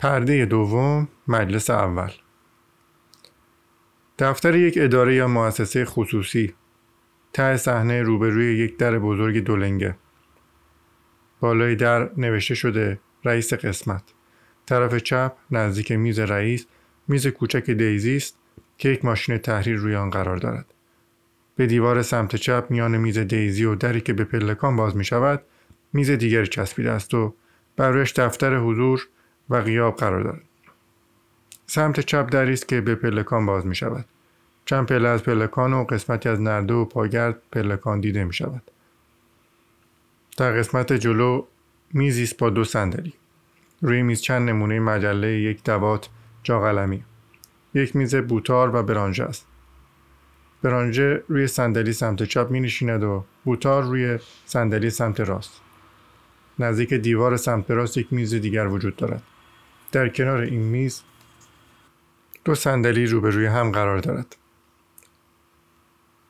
پرده دوم مجلس اول. دفتر یک اداره یا مؤسسه خصوصی. ته صحنه روبروی یک در بزرگ دولنگه. بالای در نوشته شده رئیس قسمت. طرف چپ نزدیک میز رئیس میز کوچک دیزی است که یک ماشین تحریر روی آن قرار دارد. به دیوار سمت چپ میان میز دیزی و دری که به پلکان باز می شود میز دیگری چسبیده است و بر دفتر حضور و غیاب قرار دارد. سمت چپ دری است که به پلکان باز می شود چند پله از پلکان و قسمتی از نرده و پاگرد پلکان دیده می شود در قسمت جلو میزی است با دو صندلی. روی میز چند نمونه مجله یک دوات جا قلمی. یک میز بوتار و برانژه است. برانژه روی صندلی سمت چپ می نشیند و بوتار روی صندلی سمت راست. نزدیک دیوار سمت راست یک میز دیگر وجود دارد. در کنار این میز دو صندلی روبروی هم قرار دارد.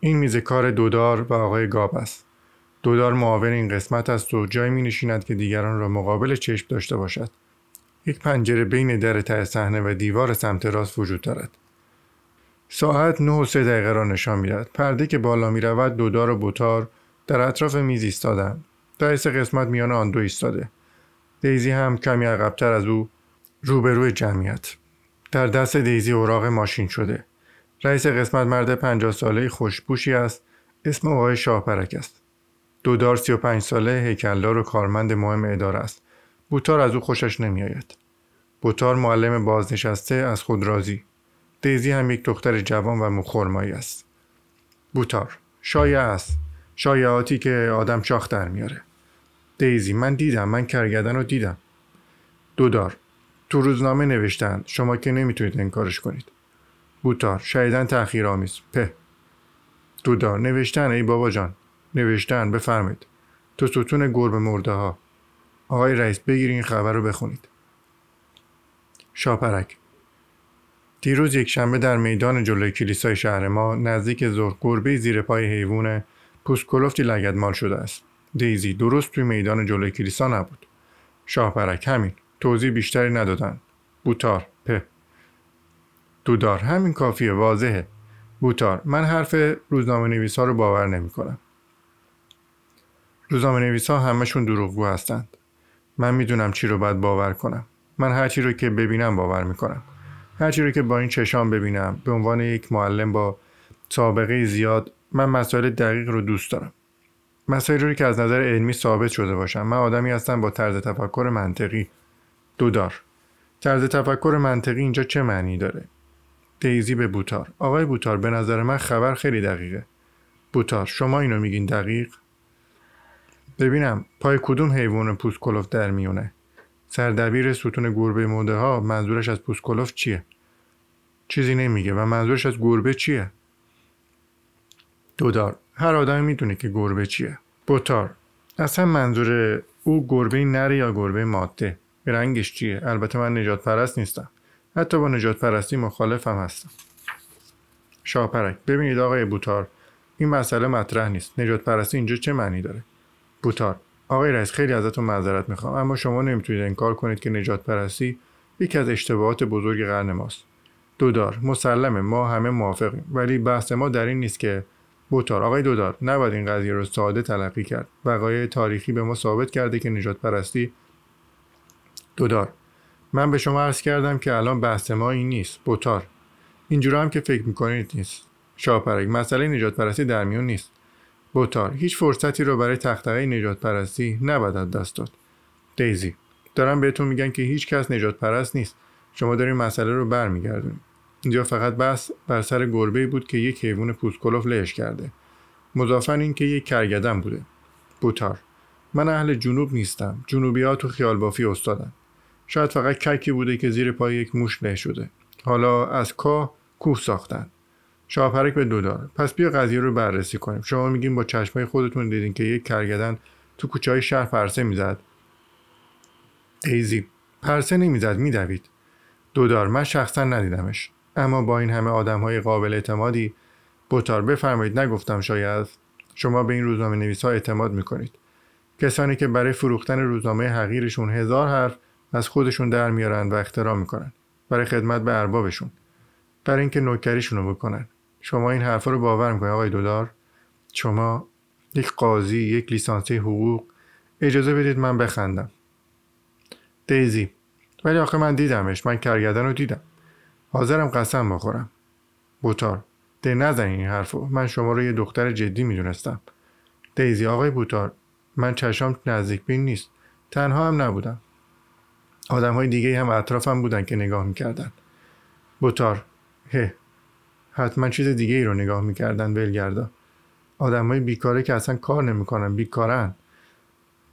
این میز کار دودار و آقای گاب است. دودار معاون این قسمت است و جایی می نشیند که دیگران را مقابل چشم داشته باشد. یک پنجره بین در ته صحنه و دیوار سمت راست وجود دارد. ساعت نه و سه دقیقه را نشان می‌دهد. پرده که بالا می رود دودار و بوتار در اطراف میز ایستادند رئیس قسمت میان آن دو ایستاده. دیزی هم کمی عقبتر از او روبروی جمعیت. در دست دیزی اوراق ماشین شده. رئیس قسمت مرد پنجاه ساله خوشبوشی است. اسم آقای شاهپرک است. دودار سی و ساله هیکلدار و کارمند مهم اداره است. بوتار از او خوشش نمیآید. بوتار معلم بازنشسته از خود راضی. دیزی هم یک دختر جوان و مخورمایی است. بوتار شایع است. شایعاتی که آدم شاخ در میاره. دیزی من دیدم. من کرگدن رو دیدم. دودار تو روزنامه نوشتن شما که نمی‌تونید انکارش کنید. بوتار تأخیر آمیز په. دودار نوشتن ای بابا جان. نوشتن بفرمایید. تو ستون گربه مرده ها آقای رئیس بگیر این خبر رو بخونید. شاپرک. دیروز یک شنبه در میدان جلوی کلیسای شهر ما نزدیک ظهر گربه زیر پای حیوان پوست لگدمال شده است. دیزی درست توی میدان جلوی کلیسا نبود. شاهپرک همین. توضیح بیشتری ندادن. بوتار په. دودار همین کافیه واضحه. بوتار من حرف روزنامه نویس ها رو باور نمی کنم روزنامه نویس ها همشون دروغگو هستند. من می‌دونم چی رو باید باور کنم. من هر چی رو که ببینم باور می‌کنم. هر چی رو که با این چشام ببینم به عنوان یک معلم با سابقه زیاد من مسائل دقیق رو دوست دارم. مسائلی رو که از نظر علمی ثابت شده باشم. من آدمی هستم با طرز تفکر منطقی. دودار. طرز تفکر منطقی اینجا چه معنی داره؟ دیزی به بوتار. آقای بوتار به نظر من خبر خیلی دقیقه. بوتار شما اینو میگین دقیق؟ ببینم پای کدوم حیوان پوست کلوف در میونه؟ سردبیر ستون گربه موده ها منظورش از پوست کلوف چیه؟ چیزی نمیگه و منظورش از گربه چیه؟ دودار هر آدمی می‌دونه که گربه چیه. بوتار اصلا منظور او گربه نر یا گربه ماده؟ رنگش چیه؟ البته من نجات پرست نیستم. حتی با نجات پرستی مخالفم هستم. شاپرک ببینید آقای بوتار این مسئله مطرح نیست. نجات پرستی اینجا چه معنی داره؟ بوتار آقای رئیس خیلی ازتون معذرت می‌خوام اما شما نمی‌تونید انکار کنید که نجات پرستی یکی از اشتباهات بزرگ قرن ماست. دودار مسلمه ما همه موافقیم ولی بحث ما در این نیست که بوتار آقای دودار نباید این قضیه رو ساده تلقی کرد. وقایع تاریخی به ما ثابت کرده که نجات پرستی دودار من به شما عرض کردم که الان بحث ما این نیست. بوتار اینجور هم که فکر می‌کنید نیست. شاپرک مسئله نجات پرستی در میون نیست. بوتار هیچ فرصتی رو برای تختقه نجات پرستی نباید دست داد. دیزی. دارم بهتون میگن که هیچ کس نجات پرست نیست. شما دارین مسئله رو برمیگردونید. اینجا فقط بس بر سر گربه بود که یک حیوان پوسکلوف لهش کرده. مضافن این که یک کرگدن بوده. بوتار من اهل جنوب نیستم. جنوبی ها تو خیال بافی استادن شاید فقط ککی بوده که زیر پای یک موش له شده حالا از کاه کوه ساختن. شاپرک به دو پس بیا قضیه رو بررسی کنیم. شما میگین با چشمای خودتون دیدین که یک کرگدن تو کوچه های شهر پرسه می‌زد. ایزی پرسه نمی‌زد میدوید. دودار من شخصا ندیدمش. اما با این همه آدم های قابل اعتمادی بوتار بفرمایید نگفتم شاید شما به این روزنامه نویس ها اعتماد می‌کنید. کسانی که برای فروختن روزنامه حقیرشون هزار حرف از خودشون در میارن و اختراع می‌کنن. برای خدمت به اربابشون. برای اینکه نوکریشون رو بکنن. شما این حرفا رو باور می‌کنید آقای دلار؟ شما یک قاضی یک لیسانسی حقوق. اجازه بدید من بخندم. دیزی. ولی آخه من دیدمش. من کرگدن رو دیدم. حاضرم قسم بخورم. بوتار. ده نزن این حرفو. من شما رو یه دختر جدی می‌دونستم. دیزی آقای بوتار من چشام نزدیک بین نیست. تنها هم نبودم. آدم های دیگه هم اطرافم بودن که نگاه می‌کردن. بوتار هه حتما چیز دیگه ای رو نگاه می‌کردن ولگردا. آدم های بیکاره که اصلا کار نمی‌کنن بیکارن.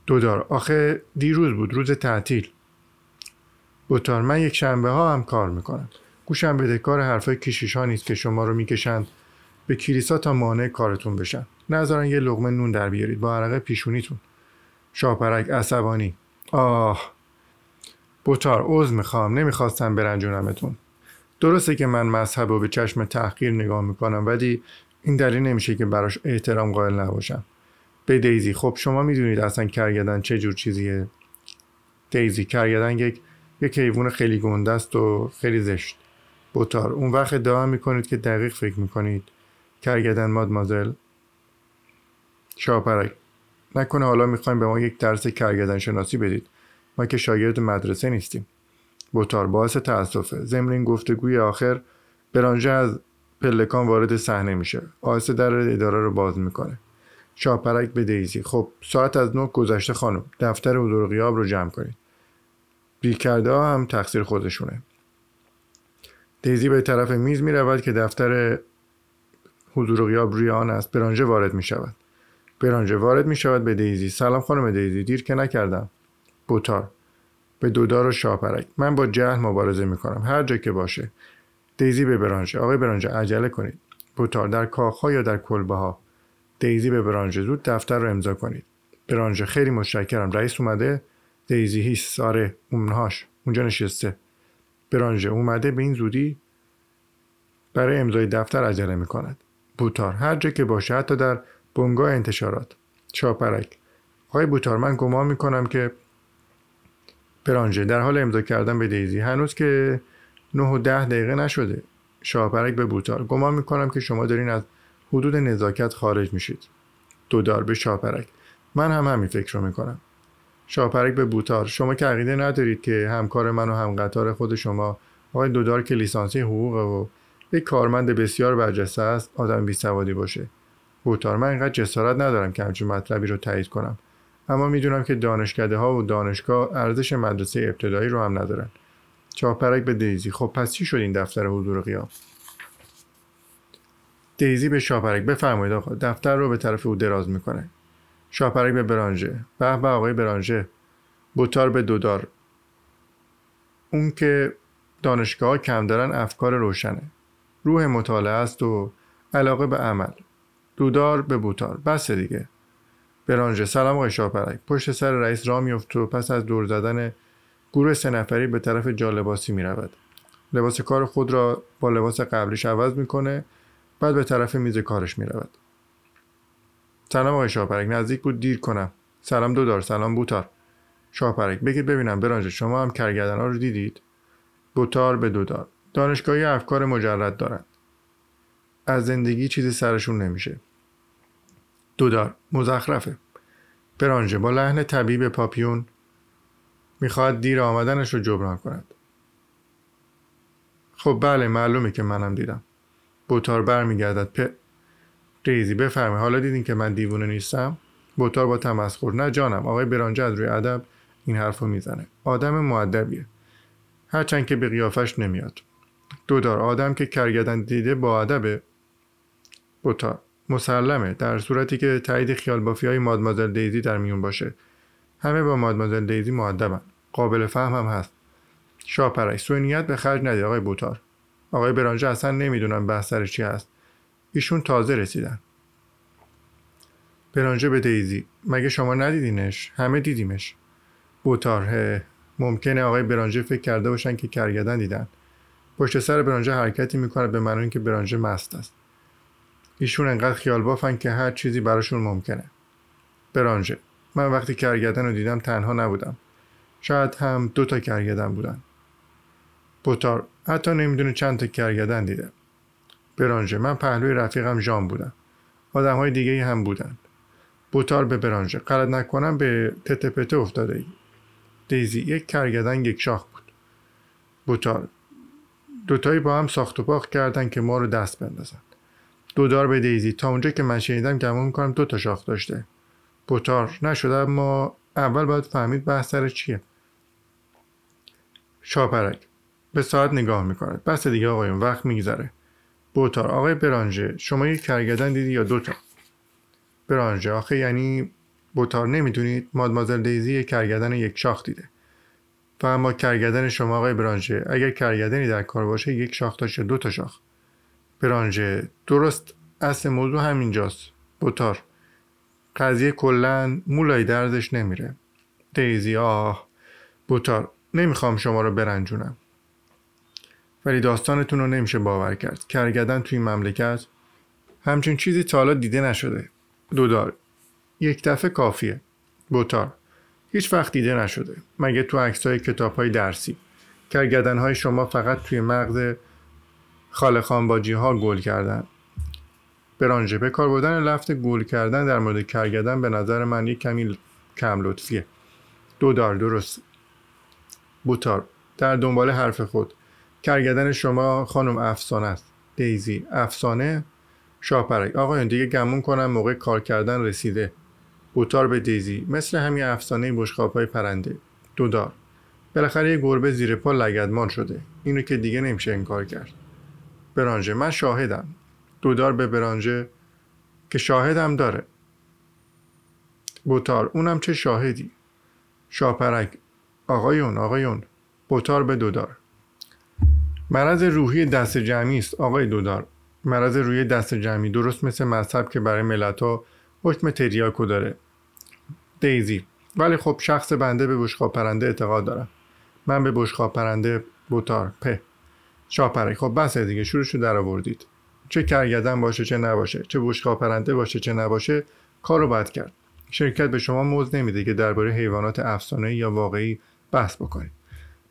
دودار آخه دیروز بود روز تعطیل. بوتار من یک شنبه ها هم کار می‌کنم. گوشم بدهکار حرفای کشیش ها نیست که شما رو می‌کشند به کلیسا تا مانع کارتون بشن. نذارن یه لغمه نون در بیارید. با عرق پیشونیتون. شاپرک عصبانی. آه. بوتار عوض می‌خوام نمی‌خواستم برنجونمتون. درسته که من مذهب و به چشم تحقیر نگاه می‌کنم ولی این دلیل نمیشه که براش احترام قائل نباشم. به دیزی خب شما می‌دونید اصلا کرگدن چه جور چیزیه. دیزی کرگدن یک یک حیوان خیلی گنده است و خیلی زشت. بوتار اون وقت ادعا می‌کنید که دقیق فکر می‌کنید. کرگدن مادمازل. شاپرک نکنه حالا می‌خوایم به ما یک درس کرگدن شناسی بدید. ما که شاگرد مدرسه نیستیم. بوتار باعث تاسفه ضمن این گفتگوی آخر برانژه از پلکان وارد صحنه میشه. آهسته در اداره رو باز می‌کنه. شاپرک به دیزی. خب ساعت از نه گذشته خانم. دفتر حضور غیاب رو جمع کنید. بیکرده ها هم تقصیر خودشونه. دیزی به طرف میز می رود که دفتر حضور غیاب روی آن است. برانژه وارد می شود برانژه وارد می شود به دیزی. سلام خانم دیزی. دیر که نکردم. بوتار. به دودار و شاپرک من با جهل مبارزه می کنم هر جا که باشه. دیزی به برانژه آقای برانژه عجله کنید. بوتار در کاخها یا در کلبه ها دیزی به برانژه زود دفتر رو امضا کنید. برانژه خیلی متشکرم. رئیس اومده. دیزی هیس ساره اونهاش. اونجا نشسته. برانژه اومده. به این زودی برای امضای دفتر عجله می کند بوتار. هر جا که باشه. حتی در بنگاه انتشارات. چاپرک آقای بوتار من گمان می کنم که برانژه در حال امضا کردن به دیزی. هنوز که نه و ده دقیقه نشده. شاپرک به بوتار گمان می کنم که شما دارین از حدود نزاکت خارج میشید. دودار به شاپرک من هم همین فکر رو می‌کنم. شاپرک به بوتار شما که عقیده ندارید که همکار من و هم قطار خود شما آقای دودار که لیسانسی حقوق و یک کارمند بسیار برجسته است آدم بی سوادی باشه. بوتار من اینقدر جسارت ندارم که همچون مطلبی رو تایید کنم. اما می‌دونم که دانشکده ها و دانشگاه ارزش مدرسه ابتدایی رو هم ندارن. چاپرک به دیزی. خب پس چی شد این دفتر حضور قیام؟ دیزی به شاپرک بفرمایید آقا. دفتر رو به طرف او دراز می‌کنه. شاپرک به برانژه. به به آقای برانژه. بوتار به دودار. اون که دانشگاه کم دارن افکار روشنه. روح مطالعه است و علاقه به عمل. دودار به بوتار. بس دیگه. برانژه سلام آقای شاپرک پشت سر رئیس را میفت و پس از دور زدن گروه سه نفری به طرف جالباسی می رود. لباس کار خود را با لباس قبلیش عوض می‌کنه بعد به طرف میز کارش می رود. سلام آقای شاپرک نزدیک بود دیر کنم. سلام دودار سلام بوتار. شاپرک بگید ببینم. برانژه شما هم کرگدن ها رو دیدید؟ بوتار به دودار. دانشگاهی افکار مجرد دارند. از زندگی چیزی سرشون نمیشه. دودار. مزخرفه. برانژه. با لحن طبیب پاپیون می‌خواهد دیر آمدنش رو جبران کند. خب بله معلومه که منم دیدم. بوتار برمیگردد. پ ریزی بفرمایید. حالا دیدین که من دیوونه نیستم؟ بوتار با تمسخر نه جانم. آقای برانجه از روی ادب این حرفو می‌زنه. آدم معدبیه هرچند که به قیافش نمیاد. دودار آدم که کرگدن دیده با ادب بوتار. مسلمه در صورتی که تایید خیال بافی های مادمازل دیزی در میون باشه. همه با مادمازل دیزی معدبن قابل فهم هم هست. شاپرک سوینیت به خرج نده آقای بوتار. آقای برانجه اصلا نمی‌دونم بحث سر چی هست. ایشون تازه رسیدن. برانجه به دیزی مگه شما ندیدینش؟ همه دیدیمش. بوتار ممکنه آقای برانجه فکر کرده باشن که کرگدن دیدن. پشت سر برانجه حرکتی می‌کنه به معنی که برانجه مست است. ایشون انقدر خیال بافن که هر چیزی براشون ممکنه. برانجه من وقتی کرگدن رو دیدم تنها نبودم. شاید هم دو تا کرگدن بودن. بوتار. حتی نمی‌دونه چند تا کرگدن دیده. برانژه. من پهلوی رفیقم ژان بودم. آدم های دیگه هم بودن. بوتار به برانژه. غلط نکنم به تته افتاده ای دیزی. یک کرگدن یک شاخ بود. بوتار. دوتایی با هم ساخت و پاخت کردن که ما رو دست بندازن. دودار به دیزی تا اونجا که من شنیدم گمون می‌کنم دو تا شاخ داشته. بوتار نشده اما اول باید فهمید بحث سر چیه. شاپرک. به ساعت نگاه می‌کند. بس دیگه آقایون وقت میگذره. بوتار. آقای برانژه شما یک کرگدن دیدی یا دوتا برانژه. آخه یعنی بوتار نمی‌دونید مادمازل دیزی یک کرگدن یک شاخ دیده. و اما کرگدن شما آقای برانژه اگر کرگدنی در کار باشه یک شاخ داشته دو تا شاخ؟ برانژه. درست اصل موضوع همینجاست. بوتار. قضیه کلا مولای دردش نمیره. دیزی آه. بوتار نمی‌خوام شما رو برنجونم. ولی داستانتون رو نمیشه باور کرد. کرگدن توی مملکت همچین چیزی تا حالا دیده نشده. دودار یک دفعه کافیه. بوتار. هیچ وقت دیده نشده. مگه تو عکسای کتاب های درسی. کرگدن های شما فقط توی مغز خاله خانباجی ها گل کردن. برانژه به کار بودن لفت گل کردن در مورد کرگدن به نظر من یک کمی کم لطفیه. دو دار درست. بوتار در دنبال حرف خود. کرگدن شما خانم افسانه است. دیزی افسانه شاپرک آقایان دیگه گمون کنم موقع کار کردن رسیده. بوتار به دیزی مثل همین افسانه بشقاب های پرنده دودار بالاخره یه گربه زیر پا لگدمان شده. اینو که دیگه نمیشه انکار کرد. برانژه. من شاهدم. دودار به برانژه که شاهدم داره. بوتار اونم چه شاهدی؟ شاپرک. آقایون آقایون. بوتار به دودار. مرض روحی دست جمعی است آقای دودار. مرض روی دست جمعی درست مثل مذهب که برای ملت ها حکم تریاکو داره. دیزی. ولی خب شخص بنده به بشخاب پرنده اعتقاد دارم. من به بشخاب پرنده بوتار په. شاپرک خب بس دیگه. شروعشو در آوردید چه کرگدن باشه چه نباشه. چه بشخاب پرنده باشه چه نباشه کارو باید کرد. شرکت به شما موز نمیده که درباره حیوانات افسانه یا واقعی بحث بکنید.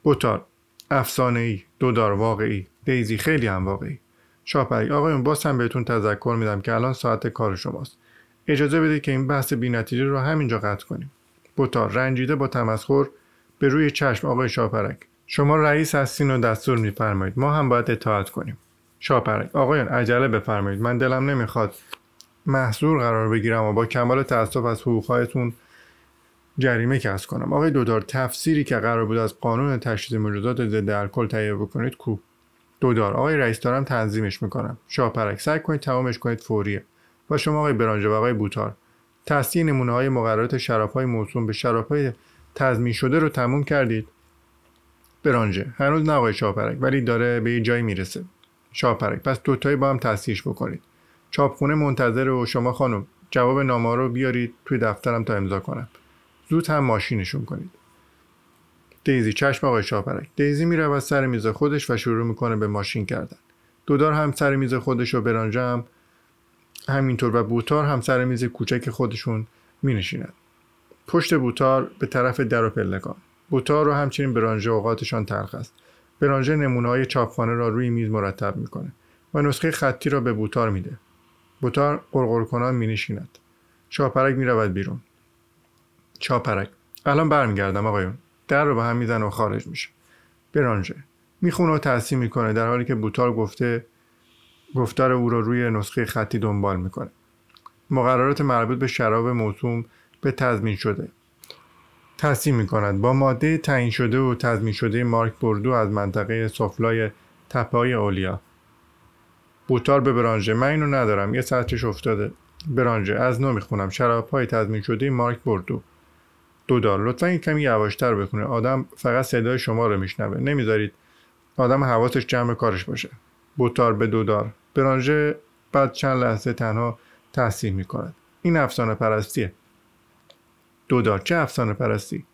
بوتار افسانه ای دودار واقعی دیزی خیلی هم واقعی. شاپرک آقایون باز هم بهتون تذکر میدم که الان ساعت کار شماست. اجازه بدید که این بحث بینتیجه رو همینجا قطع کنیم. بوتار رنجیده با تمسخر به روی چشم آقای شاپرک شما رئیس هستین و دستور میفرمایید. ما هم باید اطاعت کنیم. شاپرک. آقایان عجله بفرمایید. من دلم نمی‌خواد محضور قرار بگیرم و با کمال تاسف از حقوقهایتون جریمه کسب کنم. آقای دودار تفسیری که قرار بود از قانون تشدید موجودات ضد الکل تهیه بکنید کو؟ دودار آقای رئیس دارم تنظیمش می‌کنم. شاپرک سعی کنید تمامش کنید فوریه. و شما آقای برانژه و آقای بوتار. تصدیح نمونه های مقررات شراب های موسوم به شراب های تضمین شده رو تموم کردید. برانژه. هنوز نه آقای شاپرک ولی داره به یه جایی می‌رسه. شاپرک پس دوتایی با هم تصدیحش بکنید. چاپخونه منتظر و شما خانم جواب نامه رو بیارید توی دفترم تا امضا کنم. زود هم ماشینشون کنید. دیزی. چشم آقای شاپرک دیزی میره سر میز خودش و شروع می‌کنه به ماشین کردن. دودار هم سر میز خودش و برانجه هم همینطور و بوتار هم سر میز کوچک خودشون می نشیند. پشت بوتار به طرف در و پلکان. بوتار رو همچنین برانژه اوقاتشان تلخ است. برانژه نمونه های چاپخانه را روی میز مرتب می‌کنه و نسخه خطی را به بوتار میده. بوتار قرقر کنان می نشیند شاپرک می رود بیرون. چاپرک. الان برمیگردم آقایون. در رو به هم می‌زنه و خارج میشه. برانژه. می‌خونه و تحصیل می‌کنه در حالی که بوتار گفته گفتار او را روی نسخه خطی دنبال می‌کنه. مقررات مربوط به شراب موسوم به تضمین شده. تصمیم می کند با ماده تعیین شده و تضمین شده مارک بردو از منطقه سفلای تپه های اولیا. بوتار به برانژه. من اینو ندارم. یه سطرش افتاده. برانژه. از نو می‌خونم. شراب های تضمین شده مارک بردو. دودار لطفا این کمی یواشتر بخونه. آدم فقط صدای شما رو میشنوه. نمی‌ذارید آدم حواسش جمع کارش باشه. بوتار به دودار برانژه بعد چند لحظه تنها تحصیل می کند این افسانه پرستیه. دودار چه افسانه پرستی؟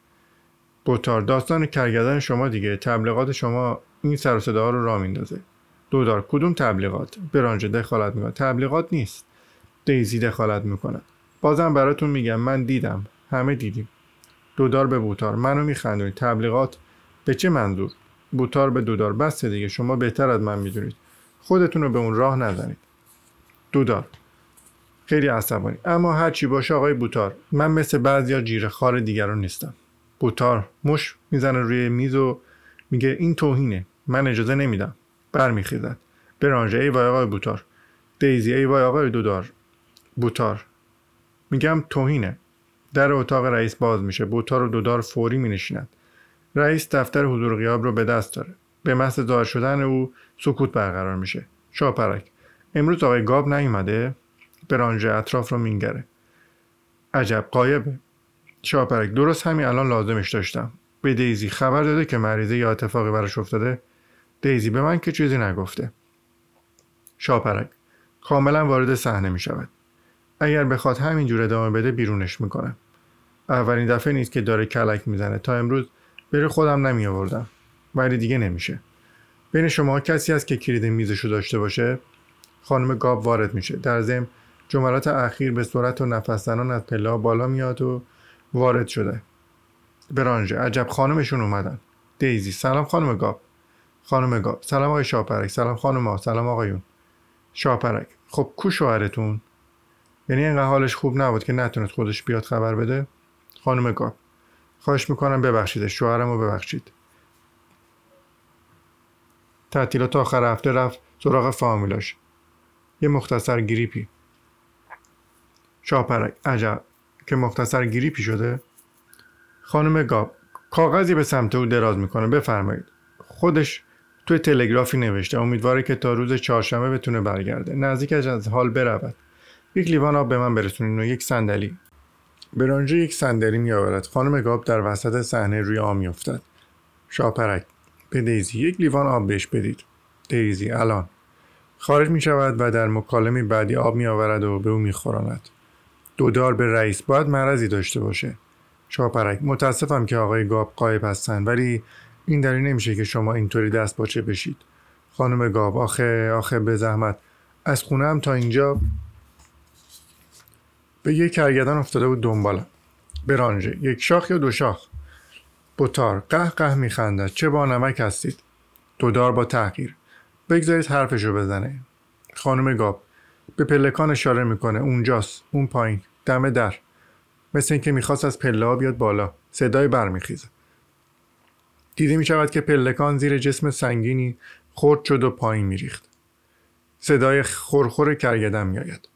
بوتار داستان کرگدن شما دیگه. تبلیغات شما این سر صدا رو را میندازه. دودار کدوم تبلیغات؟ برانژه دخالت می‌کنه. تبلیغات نیست. دیزی دخالت می‌کنه. بازم براتون میگم من دیدم. همه دیدیم. دودار به بوتار. منو میخندونید. تبلیغات به چه منظور؟ بوتار به دودار بسته دیگه. شما بهتر از من می‌دونید. خودتون رو به اون راه نزنید. دودار خیلی عصبانی. اما هرچی باشه آقای بوتار من مثل بعضیا جیره خار دیگران نیستم. بوتار مش می‌زنه روی میز و میگه این توهینه. من اجازه نمیدم. برمیخیزد. برانژه ای وای آقای بوتار. دیزی ای وای آقای دودار. بوتار. میگم توهینه. در اتاق رئیس باز میشه. بوتار و دودار فوری مینشینند. رئیس دفتر حضور غیاب رو به دست داره. به محض ظاهر شدن او سکوت برقرار میشه. شاپرک. امروز آقای گاب نیومده؟ برانژه اطراف رو مینگره. عجب قایبه. شاپرک درست همین الان لازمش داشتم. به دیزی خبر داده که مریضه یا اتفاقی براش افتاده. دیزی به من که چیزی نگفته. شاپرک کاملا وارد صحنه می شود اگر بخواد همینجور ادامه بده بیرونش می‌کنم. اولین دفعه نیست که داره کلک می‌زنه. تا امروز بره خودم نمی آوردم ولی دیگه نمیشه. بین شما کسی هست که کلید میزشو داشته باشه؟ خانم گاب وارد میشه. در ضمن جملات اخیر به صورت و نفس از پله بالا میاد و وارد شده. برانژه. عجب خانمشون اومدن. دیزی. سلام خانم گاب. خانم گاب. سلام آقای شاپرک سلام خانم ها سلام آقایون. شاپرک خب کو شوهرتون؟ یعنی اینقدر حالش خوب نبود که نتونست خودش بیاد خبر بده؟ خانم گاب. خواهش می‌کنم ببخشید. شوهرم رو ببخشید. تعطیلات آخر هفته رفت سراغ فامیلاش. یه مختصر گریپی. شاپرک عجب که مختصر گریپی شده. خانم گاب کاغذی به سمت او دراز می‌کنه. بفرمایید. خودش توی تلگرافی نوشته. امیدواره که تا روز چهارشنبه بتونه برگرده. نزدیکش از حال برود. یک لیوان آب به من برسونین و یک صندلی. برانجه یک صندلی میآورد. خانم گاب در وسط صحنه روی آب میافتد شاپرک به دیزی. یک لیوان آب بهش بدید. دیزی الان. خارج می شود و در مکالمه بعدی آب می آورد و به او می خوراند. دودار به رئیس باید مرضی داشته باشه. شاپرک متاسفم که آقای گاب قایب هستن ولی این دلیل نمیشه که شما اینطوری دست باچه بشید. خانم گاب آخه آخه به زحمت. از خونم تا اینجا به یک کرگدن افتاده بود دنبالم. برانژه یک شاخ یا دو شاخ؟ بوتار قه قه میخندد. چه با نمک هستید؟ دودار با تحقیر بگذارید حرفشو بزنه. خانم گاب به پلکان اشاره می‌کنه. اونجاست. اون پایین. دم در. مثل اینکه می‌خواست از پله بیاد بالا. صدای برمیخیزه. دیده می‌شود که پلکان زیر جسم سنگینی خرد شد و پایین میریخت. صدای خورخور کرگدن میآید.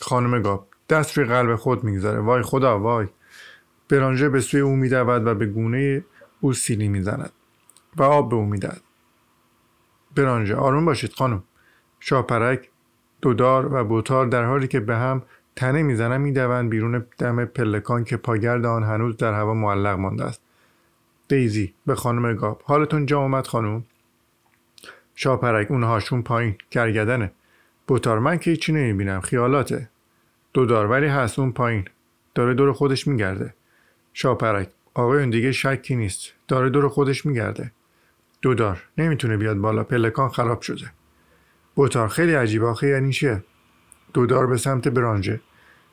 خانم گاب دست روی قلب خود می‌گذاره. وای خدا وای. برانژه به سوی او میدود و به گونه او سیلی می‌زند. و آب به او می‌دهد. برانژه آروم باشید خانم. شاپرک دودار و بوتار در حالی که به هم تنه می‌زنن می‌دوند بیرون دم پلکان که پاگرد آن هنوز در هوا معلق مانده است. دیزی به خانم گاب. حالتون جا اومد خانم؟ شاپرک اونهاشون پایین. گرگدنه بوتار من که هیچی نمی‌بینم. خیالاته. دودار ولی هست اون پایین. داره دور خودش میگرده. شاپرک آقایون دیگه شکی نیست. داره دور خودش میگرده. دودار نمی‌تونه بیاد بالا. پلکان خراب شده. بوتار خیلی عجیبه آخه یعنی چیه؟ دودار به سمت برانجه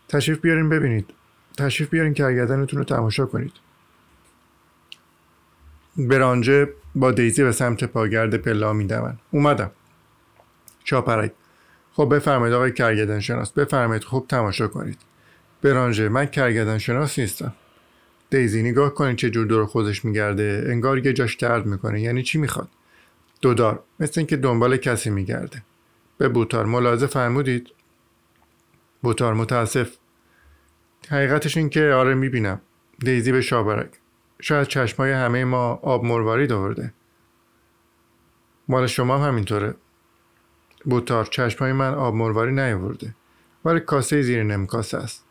تشریف بیارین ببینید. تشریف بیارین که رو تماشا کنید. برانجه با دیزی به سمت پاگرد پلا میدون اومدم. چاپرک خب بفرمایید آقای کرگدن شناس بفرمایید خوب تماشا کنید. برانجه من کرگدن شناس نیستم. دیزی نگاه کنید چه جور دور خودش میگرده. انگار یه جاش درد می‌کنه. یعنی چی می‌خواد؟ دودار مثل اینکه دنبال کسی میگرده. به بوتار. ملاحظه فرمودید؟ بوتار متاسف. حقیقتش این که آره می‌بینم. دیزی به شابرک شاید چشمای همه ما آب مروارید آورده. مال شما هم همینطوره. بوتار چشمای من آب مرواری نیاورده. ولی کاسه زیر نمکاسه است.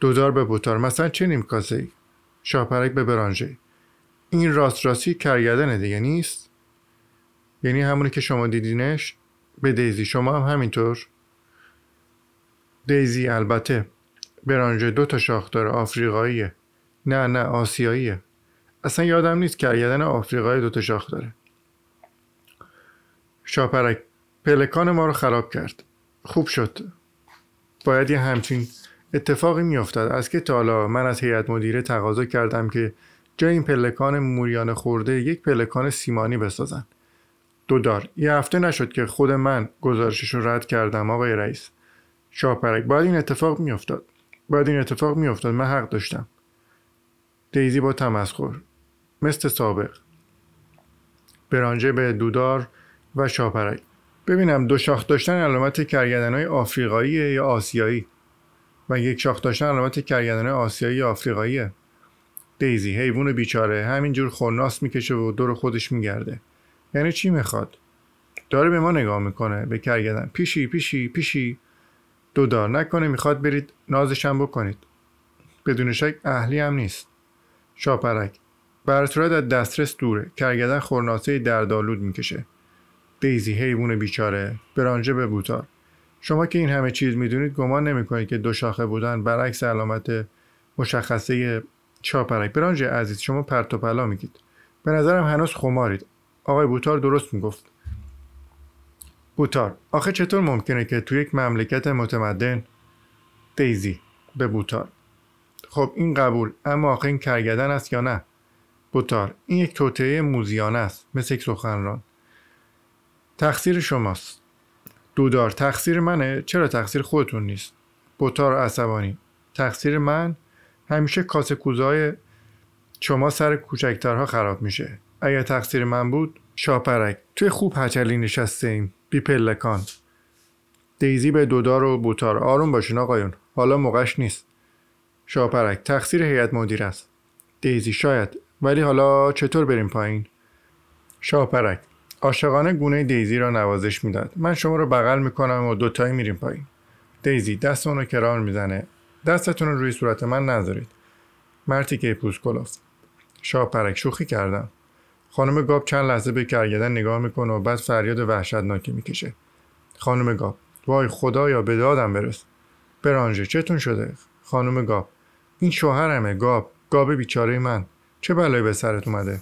دودار به بوتار. مثلا چه نیم کاسه ای شاپرک به برانژه. این راست راستی کرگدنه دیگه نیست؟ یعنی همونی که شما دیدینش؟ به دیزی. شما هم همینطور؟ دیزی البته برانژه دو تا شاخ داره. آفریقاییه. نه نه آسیاییه. اصلا یادم نیست کرگدن آفریقایی دو تا شاخ داره. شاپرک پلکان ما رو خراب کرد. خوب شد. باید یه همچین اتفاقی میافتد از که تا حالا من از هیئت مدیره تقاضا کردم که جای این پلکان موریان خورده یک پلکان سیمانی بسازن. دودار یه هفته نشد که خود من گزارشش رو رد کردم آقای رئیس. شاپرک باید این اتفاق میافتاد. باید این اتفاق میافتاد. من حق داشتم. دیزی با تمسخر. مثل سابق. برانجه به دودار و شاپرک ببینم دو شاخ داشتن علامت کرگدن های آفریقایی یا آسیایی؟ و یک شاخ داشتن علامت کرگدن آسیایی یا آفریقاییه؟ دیزی حیوان بیچاره. همینجور خورناس می‌کشه و دور خودش میگرده. یعنی چی می‌خواد؟ داره به ما نگاه می‌کنه به کرگدن. پیشی پیشی پیشی. دودار نکنه می‌خواد برید نازشم بکنید. بدون شک اهلی هم نیست. شاپرک. بر صورت از دسترس دوره. کرگدن خورناسه دردالود می‌کشه. دیزی حیوان بیچاره. برانجه به بوتار. شما که این همه چیز می‌دونید گمان نمی‌کنید که دو شاخه بودن برعکس علامت مشخصه چاپرک برانجه عزیز شما پرت پلا میگید. به نظرم هنوز خمارید. آقای بوتار درست می‌گفت. بوتار آخه چطور ممکنه که تو یک مملکت متمدن دیزی به بوتار؟ خب این قبول اما آخه این کرگدن است یا نه؟ بوتار این یک توطعه موزیانه است مثل یک سخنران. تقصیر شماست. دودار تقصیر منه چرا تقصیر خودتون نیست؟ بوتار عصبانی. تقصیر من همیشه کاسه کوزای شما سر کوچکترها خراب میشه. اگر تقصیر من بود شاپرک. توی خوب هچلی نشسته ایم. بی پلکان دیزی به دودار و بوتار. آروم باشین آقایون. حالا موقعش نیست. شاپرک تقصیر هیئت مدیر است. دیزی شاید. ولی حالا چطور بریم پایین؟ شاپرک عاشقانه گونه دیزی را نوازش می‌داد. من شما رو بغل می‌کنم و دوتایی میریم پایین. دیزی دست اونو کرار می‌زنه. دستتون رو روی صورت من نذارید. مرتی که پوست کلاف شاپرک شوخی کردم. خانم گاب چند لحظه به کرگدن نگاه می‌کنه و بعد فریاد وحشتناکی می‌کشه. خانم گاب وای خدایا به دادم برس. برانژه چتون شده؟ خانم گاب این شوهرمه گاب. گاب بیچاره من. چه بلایی به سرت اومده؟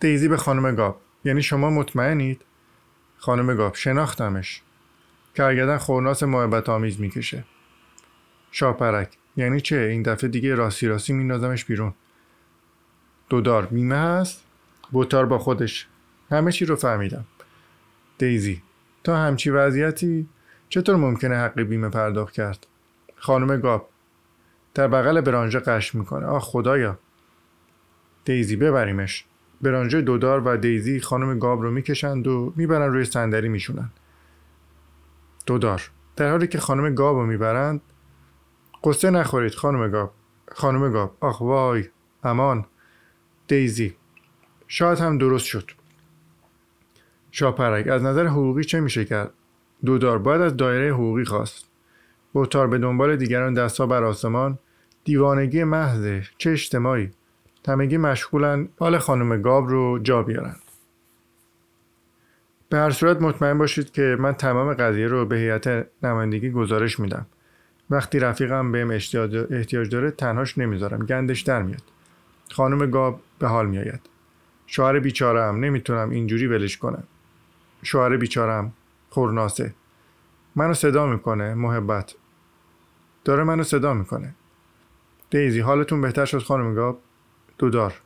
دیزی به خانم گاب یعنی شما مطمئنید؟ خانم گاب شناختمش. کرگدن خورناس محبت آمیز می‌کشه. شاپرک یعنی چه؟ این دفعه دیگه راستی راستی میندازمش بیرون. دودار بیمه هست. بوتار با خودش. همه چی رو فهمیدم. دیزی تا همچی وضعیتی؟ چطور ممکنه حق بیمه پرداخت کرد؟ خانم گاب در بغل برانژه قش می‌کنه. آه خدایا. دیزی ببریمش. برانژه دودار و دیزی خانم گاب رو می‌کشند و می‌برن روی صندلی میشونن. دودار در حالی که خانم گاب رو می‌برند قصه نخورید خانم گاب. خانم گاب. آخ وای. امان. دیزی شاید هم درست شد. شاپرک از نظر حقوقی چه میشه کرد؟ دودار باید از دایره حقوقی خواست. بوتار به دنبال دیگران دستها بر آسمان. دیوانگی محضه چه اجتماعی؟ همگی مشغولن حال خانم گاب رو جا بیارن. به هر صورت مطمئن باشید که من تمام قضیه رو به هیئت نمایندگی گزارش میدم. وقتی رفیقم بهم احتیاج داره تنهاش نمی‌ذارم. گندش در میاد. خانم گاب به حال میآید. شوهر بیچارم نمی‌تونم اینجوری ولش کنم. شوهر بیچارم خورناسه. منو صدا می‌کنه محبت. داره منو صدا می‌کنه. دیزی حالتون بهتر شد خانم گاب؟ دودار.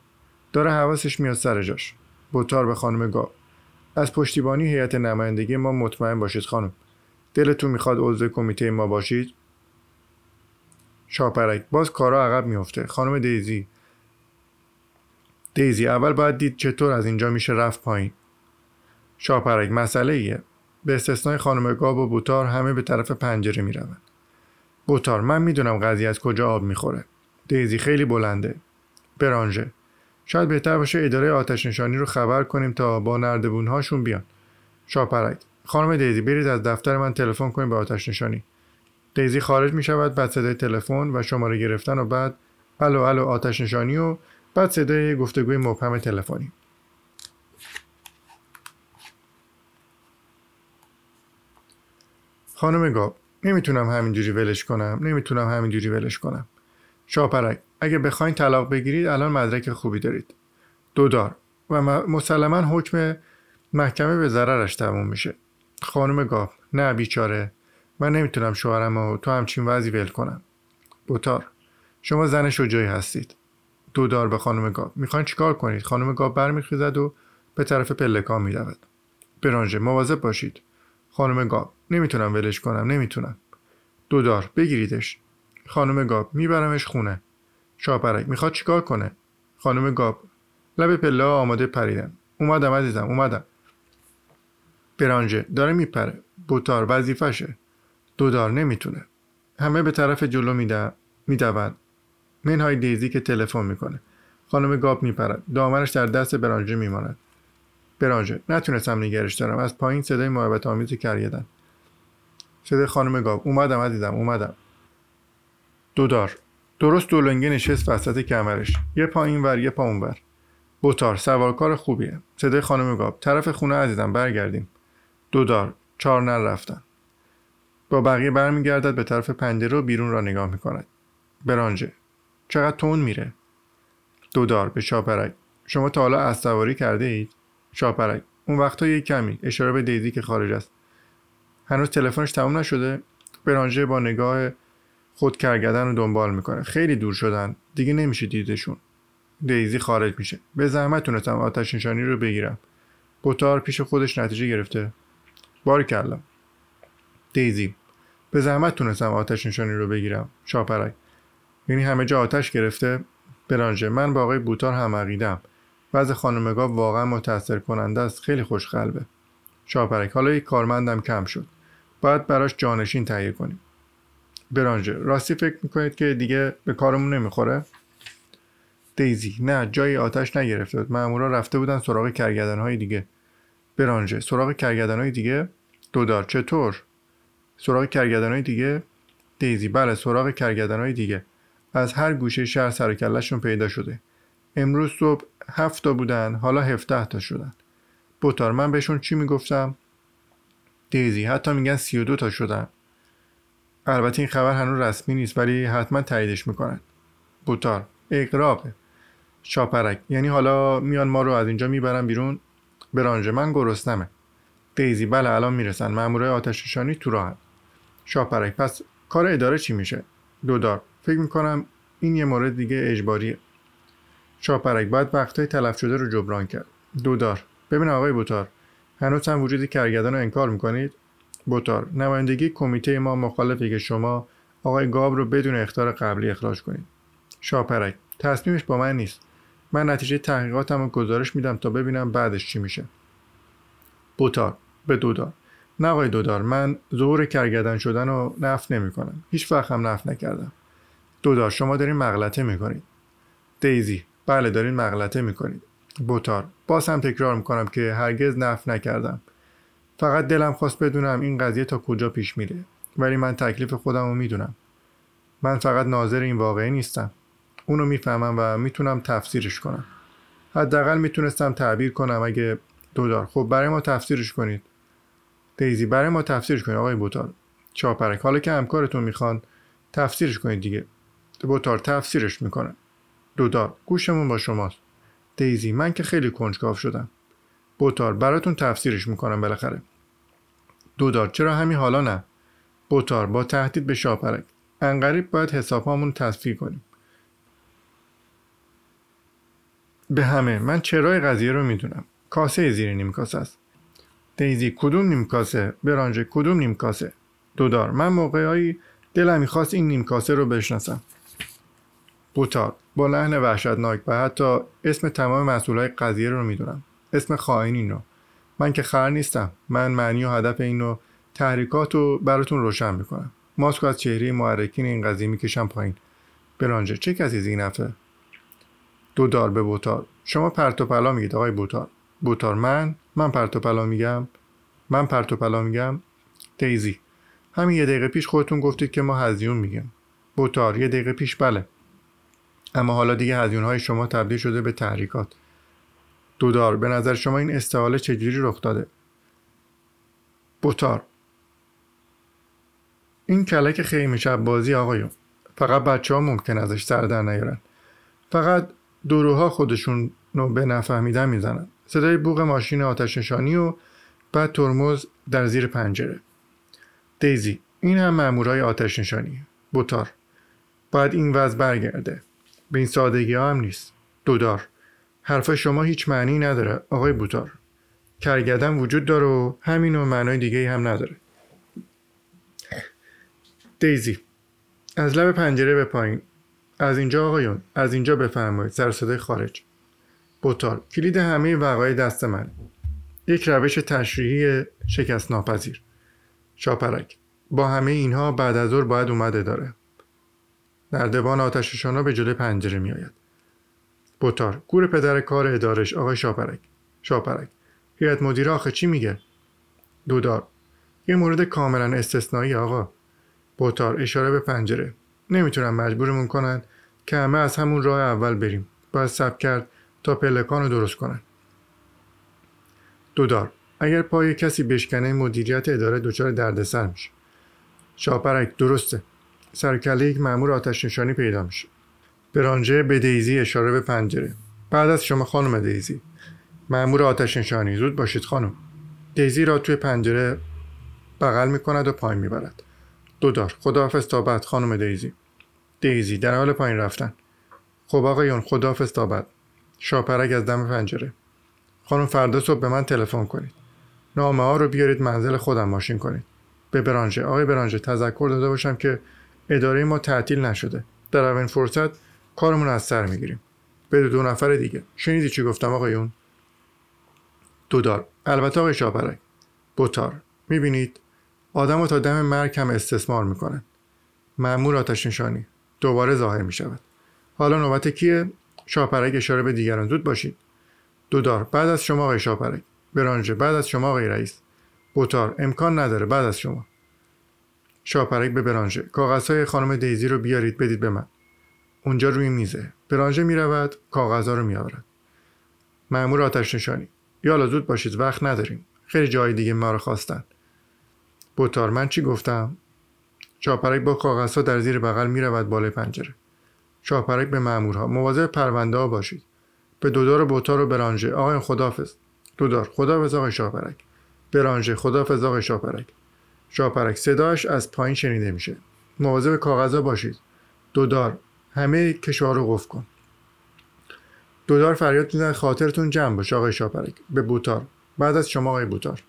داره حواسش میاد سر جاش. بوتار به خانم گاب. از پشتیبانی هیئت نمایندگی ما مطمئن باشید خانم. دلتون می‌خواد عضو کمیته ما باشید؟ شاپرک. باز کارا عقب میفته خانم دیزی دیزی اول باید دید چطور از اینجا میشه رفت پایین. شاپرک مسئله ایه. به استثنای خانم گاب و بوتار همه به طرف پنجره می‌روند. بوتار من می‌دونم قضیه از کجا آب می‌خوره. دیزی خیلی بلنده. برانژه. شاید بهتر باشه اداره آتش نشانی رو خبر کنیم تا با نردبون هاشون بیان. شاپرک خانم دیزی برید از دفتر من تلفن کنید به آتش نشانی. دیزی خارج می شود بعد صدای تلفن و شماره گرفتن و بعد الو الو آتش نشانی و بعد صدای گفتگوی مبهم تلفنی. خانم گاب نمی‌تونم همینجوری ولش کنم نمی‌تونم همینجوری ولش کنم. شاپرک اگه بخواین طلاق بگیرید الان مدرک خوبی دارید. دودار و مسلما حکم محکمه به ضررش تموم میشه. خانم گاب نه بیچاره. من نمی‌تونم شوهرم و تو همچین وضعی ول کنم. بوتار شما زن شجاعی هستید. دودار به خانم گاب می‌خواین چیکار کنید؟ خانم گاب برمیخیزد و به طرف پلکان می‌رود. برانژه مواظب باشید. خانم گاب نمی‌تونم ولش کنم نمی‌تونم. دودار بگیریدش. خانم گاب میبرمش خونه. شاپرک می‌خواد چیکار کنه؟ خانم گاب لب پله آماده پریدن. اومدم عزیزم اومدم. برانژه داره میپره. بوتار وظیفشه دودار نمی‌تونه. همه به طرف جلو میدون می‌دوند منهای دیزی که تلفن می‌کنه. خانم گاب میپرد. دامنش در دست برانژه میماند. برانژه نتونستم نگرش دارم. از پایین صدای محبت آمیزی کریدن. صدای خانم گاب. اومدم عزیزم اومدم. دودار درست دولنگه نشست وسط کمرش. یه پا ور یه پا اونور بوتار سوارکار خوبیه. صدای خانم گاب. طرف خونه عزیزم برگردیم. دودار چهار نر رفتن. با بقیه برمیگردد به طرف پنجره و بیرون را نگاه می‌کند. برانژه چقدر تون میره؟ دودار به شاپرک. شما تا حالا از سواری کرده اید؟ شاپرک اون وقتا یه کمی. اشاره به دیزی که خارج است. هنوز تلفنش تموم نشده. برانژه با نگاه خود کرگدن رو دنبال می‌کنه. خیلی دور شدن. دیگه نمیشه دیدشون. دیزی خارج میشه. به زحمت تونستم آتش نشانی رو بگیرم. بوتار پیش خودش نتیجه گرفته. باری کردم دیزی به زحمت تونستم آتش نشانی رو بگیرم. شاپرک یعنی همه جا آتش گرفته برانژه. من با آقای بوتار هم عقیدم. وضع خانمگاه واقعا متاثر کننده است. خیلی خوش قلبه شاپرک حالا یک کارمندم کم شد. باید براش جانشین تهیه کنیم. برانژه. راستی فکر می‌کنید که دیگه به کارمون نمی‌خوره؟ دیزی. نه جایی آتش نگرفته بود. مامورا رفته بودن سراغ کرگدن های دیگه. برانژه. سراغ کرگدن های دیگه دودار چطور؟ سراغ کرگدن های دیگه؟ دیزی. بله سراغ کرگدن های دیگه از هر گوشه شهر سرکلشون پیدا شده. امروز صبح هفت تا بودن حالا هفته تا شدن. بوتار من بهشون چی می‌گفتم؟ دیزی حتی میگن سی و دو تا شدن. البته این خبر هنوز رسمی نیست ولی حتما تاییدش می‌کنن. بوتار اقرابه شاپرک یعنی حالا میان ما رو از اینجا می‌برن بیرون. برانژه من گرسنمه. دیزی بله الان می‌رسن. مامورای آتششانی تو راهن. شاپرک پس کار اداره چی میشه؟ دودار فکر می‌کنم این یه مورد دیگه اجباریه. شاپرک باید وقتهای تلف شده رو جبران کرد. دودار. ببین آقای بوتار هنوز هم وجود کرگدان رو انکار می‌کنید؟ بوتار نمایندگی کمیته ما مخالفه که شما آقای گاب رو بدون اختار قبلی اخراج کنید. شاپرک تصمیمش با من نیست. من نتیجه تحقیقاتم رو گزارش میدم تا ببینم بعدش چی میشه. بوتار به دودار. نه آقای دودار من ظهور کرگدن شدن رو نف نمی کنم هیچ وقت هم نف نکردم. دودار شما دارین مغلطه می‌کنید. دیزی بله دارین مغلطه می‌کنید. بوتار باز هم تکرار می‌کنم که هرگز نف نکردم. فقط دلم خواست بدونم این قضیه تا کجا پیش میره. ولی من تکلیف خودم رو می‌دونم. من فقط ناظر این واقعه نیستم. اونو می‌فهمم و می‌تونم تفسیرش کنم. حداقل می‌تونستم تعبیر کنم اگه دودار خب برای ما تفسیرش کنید. دیزی برای ما تفسیرش کنید آقای بوتار. چاپرک. حالا که همکارتون می‌خوان تفسیرش کنید دیگه. بوتار تفسیرش می‌کنه. دودار گوشمون با شماست. دیزی من که خیلی کنجکاو شدم. بوتار براتون تفسیرش می‌کنم بالاخره. دودار چرا همین حالا نه؟ بوتار با تهدید به شاپرک. انقریب باید حسابهامون تصفیه کنیم. به همه من چرای قضیه رو می‌دونم. کاسه زیر نیم کاسه است. دیزی کدوم نیم کاسه؟ برانژه کدوم نیم کاسه؟ دودار من موقعی دلم می‌خواست این نیم کاسه رو بشناسم. بوتار با لحن وحشتناک و حتی اسم تمام مسئولای قضیه رو می‌دونم. اسم خائنین رو من که خر نیستم. من معنی و هدف اینو تحریکات رو براتون روشن می‌کنم. ماسکو از چهره محرکین این قضیه می‌کشم پایین. برانجه چه کسی زینفه دو دار به بوتار شما پرت و پلا میگید آقای بوتار بوتار من؟ من پرت و پلا میگم؟ من پرت و پلا میگم؟ دیزی همین یه دقیقه پیش خودتون گفتید که ما هزیون میگیم. بوتار یه دقیقه پیش بله. اما حالا دیگه هزیون های شما تبدیل شده به تحریکات. دودار به نظر شما این استحاله چجوری رخ داده؟ بوتار. این کلک خیمه شب بازی آقایون. فقط بچه ها ممکن ازش سر در نیارن. فقط دروها خودشون رو به نفهمیدن می‌زنن. صدای بوغ ماشین آتش نشانی و بعد ترمز در زیر پنجره. دیزی این هم مامورای آتش نشانی. بوتار. باید این وضع برگرده. به این سادگی ها هم نیست. دودار. حرف شما هیچ معنی نداره آقای بوتار کرگدن وجود داره و همین و معنای دیگه هم نداره. دیزی. از لب پنجره به پایین. از اینجا آقایون از اینجا بفرمایید. سر صدای خارج. بوتار کلید همه وقایع دست من. یک روش تشریحی شکست ناپذیر شاپرک با همه اینها بعد از ظهر باید اومده داره نردبان آتششانا به جلوی پنجره میآید. بوتار گور پدر کار ادارش آقای شاپرک. شاپرک هیئت مدیره آخه چی میگه؟ دودار یه مورد کاملا استثنایی آقا. بوتار اشاره به پنجره. نمی‌تونم مجبورمون کنن که همه از همون راه اول بریم. باید سب کرد تا پلکان رو درست کنن. دودار اگر پای کسی بشکنه مدیریت اداره دچار دردسر میشه. شاپرک درسته. سرکله یک مأمور آتش نشانی پیدا میشه. برانجه به دیزی اشاره به پنجره. بعد از شما خانم دیزی. مأمور آتش نشانی. زود باشید خانم. دیزی را توی پنجره بغل می‌کند و پایین می‌برد. دودار خداحافظ تا بعد خانم دیزی. دیزی در حال پایین رفتن. خب آقایون خداحافظ تا بعد. شاپرک از دم پنجره. خانم فردا صبح به من تلفن کنید. نامه ها رو بیارید منزل خودم ماشین کنید. به برانژه آقای برانژه تذکر داده باشم که اداره ما تعطیل نشده. در اولین فرصت کارمون از سر می‌گیریم. به دو نفر دیگه. شنیدی چی گفتم آقایون دودار. البته آقای شاپرک بوتار. می‌بینید؟ آدم رو تا دم مرگ هم استثمار می‌کنن. معمور آتش نشانی. دوباره ظاهر می‌شود. حالا نوبت کیه؟ شاپرک اشاره به دیگران. زود باشید دودار بعد از شما آقای شاپرک برانژه بعد از شما آقای رئیس. بوتار امکان نداره. بعد از شما. شاپرک به برانژه. کاغذهای خانم دیزی رو بیارید بدید به من. اونجا روی میزه. برانژه می‌رود کاغذها رو میآورد. مأمور آتش نشانی. یالا زود باشید وقت نداریم. خیلی جای دیگه ما رو خواستن. بوتار من چی گفتم؟ شاپرک با کاغذها در زیر بغل می‌رود بالای پنجره. شاپرک به مامورها مواظب پرونده ها باشید. به دودار بوتار و برانژه. آقای خدافظ دودار. خدافظ آقای شاپرک برانژه. خدافظ آقای شاپرک شاپرک صداش از پایین شنیده میشه. مواظب کاغذها باشید. دودار همه کشور رو قفل کن. دودار فریاد می‌زنه خاطرتون جمع باشه آقای شاپرک به بوتار. بعد از شما آقای بوتار.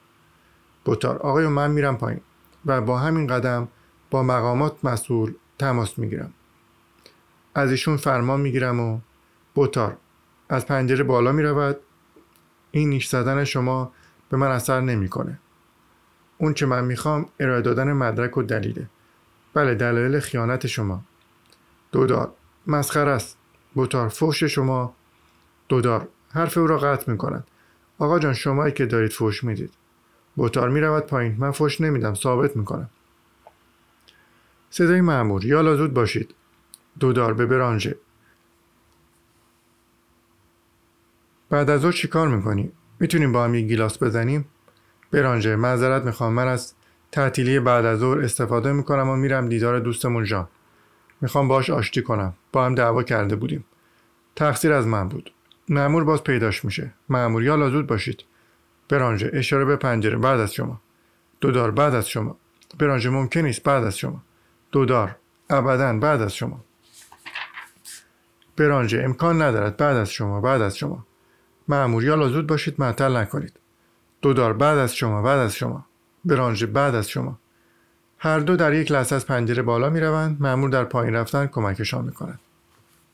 بوتار آقای من میرم پایین و با همین قدم با مقامات مسئول تماس می‌گیرم. از ایشون فرمان می‌گیرم و بوتار از پنجره بالا می‌رود. این نیش زدن شما به من اثر نمی‌کنه. اون چه من می‌خوام ارائه دادن مدرک و دلیله. بله دلایل خیانت شما. دودار مسخره است. بوتار فوش شما. دودار حرف او را قطع می‌کند. آقا جان شمایی که دارید فوش می‌دید. بوتار می‌رود پایین. من فوش نمیدم ثابت می‌کنم. صدای معمور یالا زود باشید. دودار به برانژه. بعد از او چیکار می‌کنی؟ می‌تونیم با هم یک گیلاس بزنیم؟ برانژه معذرت می‌خوام. من از تعطیلی بعد از ظهر استفاده می‌کنم و میرم دیدار دوستمون جان می‌خوام باش آشتی کنم. با هم دعوا کرده بودیم. تقصیر از من بود. معمور باز پیداش میشه. معمور یالا زود باشید. برانژه اشاره به پنجره. بعد از شما. دودار بعد از شما. برانژه ممکن نیست. بعد از شما. دودار ابدا بعد از شما. برانژه امکان ندارد. بعد از شما بعد از شما. معمور یالا زود باشید. معطل نکنید. دودار بعد از شما بعد از شما. برانژه بعد از شما. هر دو در یک لحظه از پنجره بالا می روند معمور در پایین رفتن کمکشان می کند